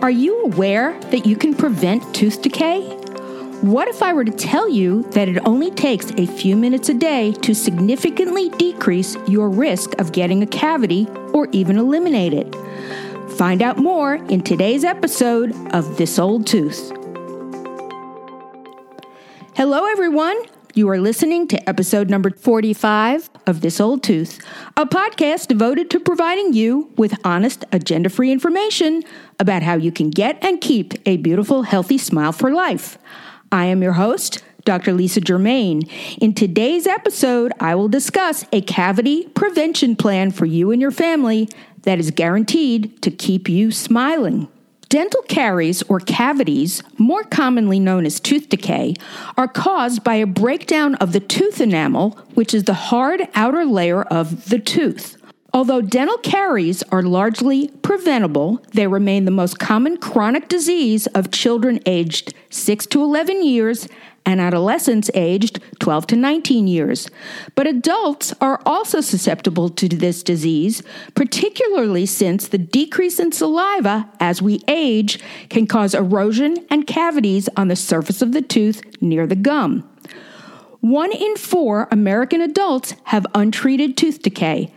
Are you aware that you can prevent tooth decay? What if I were to tell you that it only takes a few minutes a day to significantly decrease your risk of getting a cavity or even eliminate it? Find out more in today's episode of This Old Tooth. Hello, everyone. You are listening to episode number 45 of This Old Tooth, a podcast devoted to providing you with honest, agenda free information about how you can get and keep a beautiful, healthy smile for life. I am your host, Dr. Lisa Germain. In today's episode, I will discuss a cavity prevention plan for you and your family that is guaranteed to keep you smiling. Dental caries or cavities, more commonly known as tooth decay, are caused by a breakdown of the tooth enamel, which is the hard outer layer of the tooth. Although dental caries are largely preventable, they remain the most common chronic disease of children aged 6 to 11 years and adolescents aged 12 to 19 years. But adults are also susceptible to this disease, particularly since the decrease in saliva as we age can cause erosion and cavities on the surface of the tooth near the gum. One in four American adults have untreated tooth decay.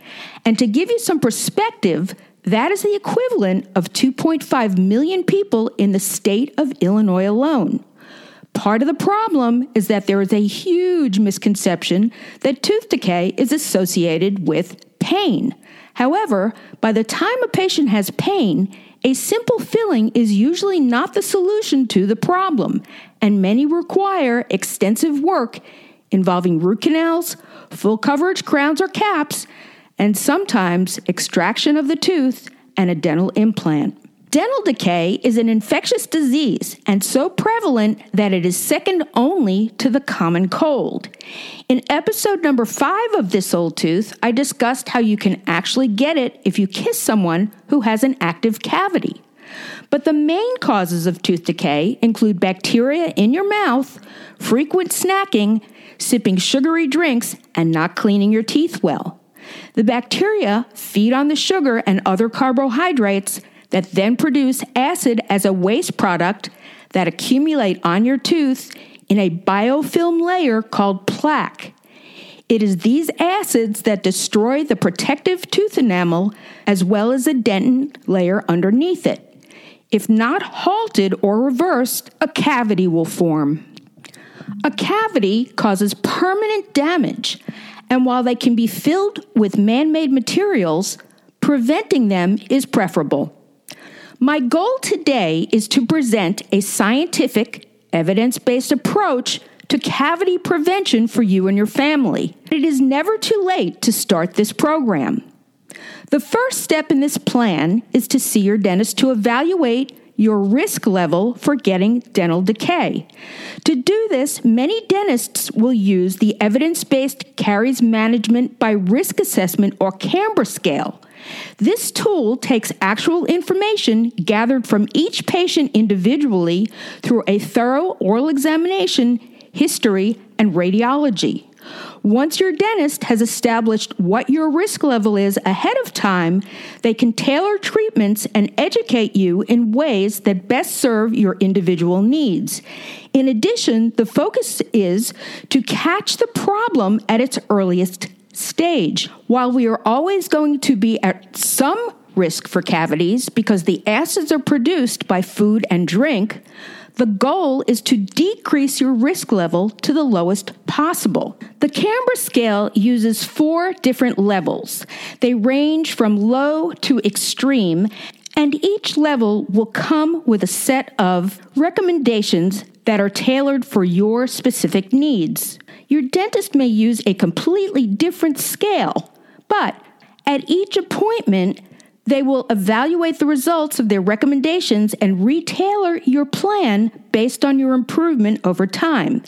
And to give you some perspective, that is the equivalent of 2.5 million people in the state of Illinois alone. Part of the problem is that there is a huge misconception that tooth decay is associated with pain. However, by the time a patient has pain, a simple filling is usually not the solution to the problem, and many require extensive work involving root canals, full coverage crowns or caps, and sometimes extraction of the tooth and a dental implant. Dental decay is an infectious disease and so prevalent that it is second only to the common cold. In episode number five of This Old Tooth, I discussed how you can actually get it if you kiss someone who has an active cavity. But the main causes of tooth decay include bacteria in your mouth, frequent snacking, sipping sugary drinks, and not cleaning your teeth well. The bacteria feed on the sugar and other carbohydrates that then produce acid as a waste product that accumulate on your tooth in a biofilm layer called plaque. It is these acids that destroy the protective tooth enamel as well as the dentin layer underneath it. If not halted or reversed, a cavity will form. A cavity causes permanent damage, and while they can be filled with man made materials, preventing them is preferable. My goal today is to present a scientific, evidence based approach to cavity prevention for you and your family. It is never too late to start this program. The first step in this plan is to see your dentist to evaluate your risk level for getting dental decay. To do this, many dentists will use the evidence based caries management by risk assessment or CAMBRA scale. This tool takes actual information gathered from each patient individually through a thorough oral examination, history, and radiology. Once your dentist has established what your risk level is ahead of time, they can tailor treatments and educate you in ways that best serve your individual needs. In addition, the focus is to catch the problem at its earliest stage. While we are always going to be at some risk for cavities because the acids are produced by food and drink, the goal is to decrease your risk level to the lowest possible. The CAMBRA scale uses four different levels. They range from low to extreme, and each level will come with a set of recommendations that are tailored for your specific needs. Your dentist may use a completely different scale, but at each appointment, they will evaluate the results of their recommendations and retailor your plan based on your improvement over time.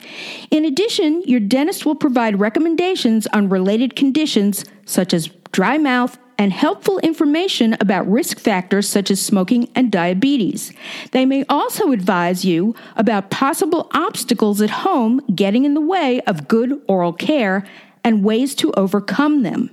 In addition, your dentist will provide recommendations on related conditions such as dry mouth and helpful information about risk factors such as smoking and diabetes. They may also advise you about possible obstacles at home getting in the way of good oral care and ways to overcome them.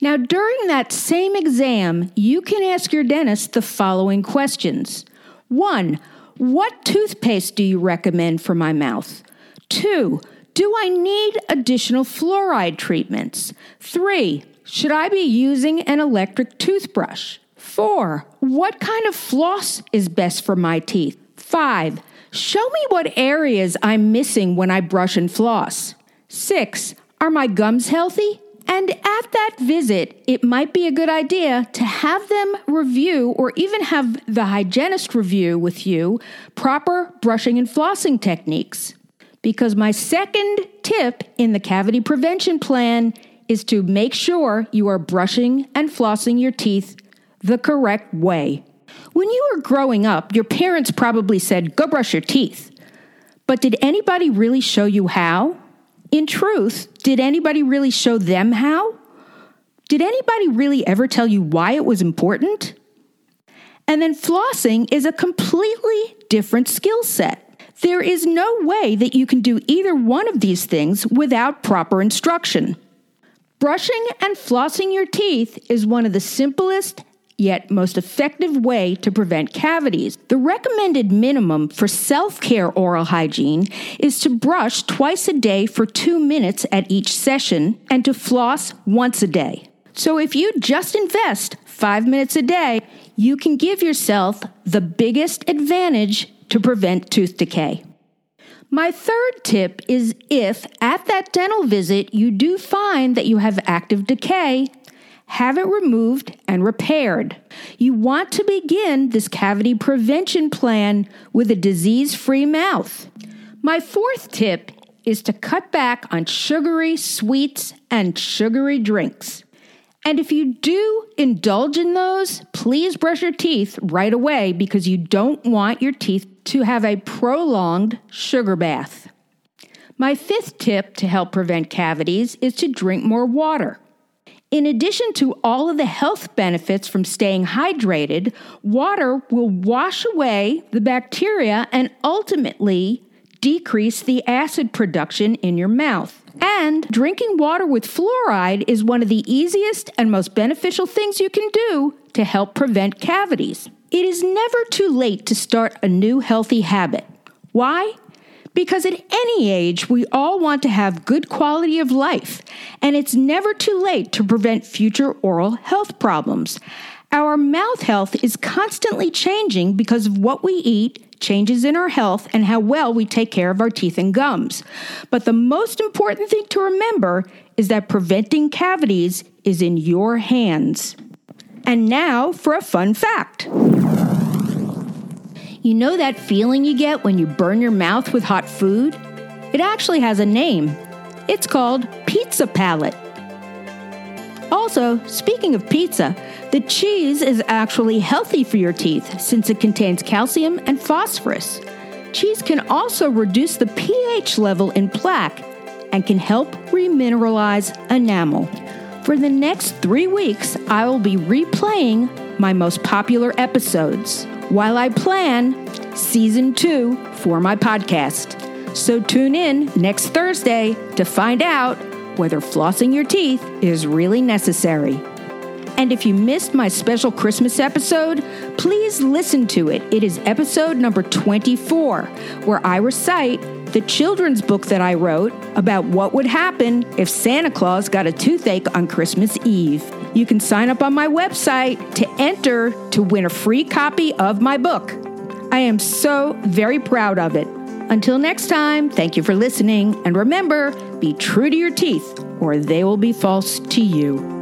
Now, during that same exam, you can ask your dentist the following questions 1. What toothpaste do you recommend for my mouth? 2. Do I need additional fluoride treatments? 3. Should I be using an electric toothbrush? 4. What kind of floss is best for my teeth? 5. Show me what areas I'm missing when I brush and floss. 6. Are my gums healthy? And at that visit, it might be a good idea to have them review or even have the hygienist review with you proper brushing and flossing techniques. Because my second tip in the cavity prevention plan is to make sure you are brushing and flossing your teeth the correct way. When you were growing up, your parents probably said, Go brush your teeth. But did anybody really show you how? In truth, did anybody really show them how? Did anybody really ever tell you why it was important? And then flossing is a completely different skill set. There is no way that you can do either one of these things without proper instruction. Brushing and flossing your teeth is one of the simplest yet most effective way to prevent cavities. The recommended minimum for self care oral hygiene is to brush twice a day for two minutes at each session and to floss once a day. So if you just invest five minutes a day, you can give yourself the biggest advantage to prevent tooth decay. My third tip is if at that dental visit you do find that you have active decay, have it removed and repaired. You want to begin this cavity prevention plan with a disease free mouth. My fourth tip is to cut back on sugary sweets and sugary drinks. And if you do indulge in those, please brush your teeth right away because you don't want your teeth to have a prolonged sugar bath. My fifth tip to help prevent cavities is to drink more water. In addition to all of the health benefits from staying hydrated, water will wash away the bacteria and ultimately decrease the acid production in your mouth. And drinking water with fluoride is one of the easiest and most beneficial things you can do to help prevent cavities. It is never too late to start a new healthy habit. Why? Because at any age, we all want to have good quality of life, and it's never too late to prevent future oral health problems. Our mouth health is constantly changing because of what we eat, changes in our health, and how well we take care of our teeth and gums. But the most important thing to remember is that preventing cavities is in your hands. And now for a fun fact. You know that feeling you get when you burn your mouth with hot food? It actually has a name. It's called pizza palate. Also, speaking of pizza, the cheese is actually healthy for your teeth since it contains calcium and phosphorus. Cheese can also reduce the pH level in plaque and can help remineralize enamel. For the next three weeks, I will be replaying my most popular episodes while I plan season two for my podcast. So tune in next Thursday to find out whether flossing your teeth is really necessary. And if you missed my special Christmas episode, please listen to it. It is episode number 24, where I recite the children's book that I wrote about what would happen if Santa Claus got a toothache on Christmas Eve. You can sign up on my website to enter to win a free copy of my book. I am so very proud of it. Until next time, thank you for listening, and remember be true to your teeth, or they will be false to you.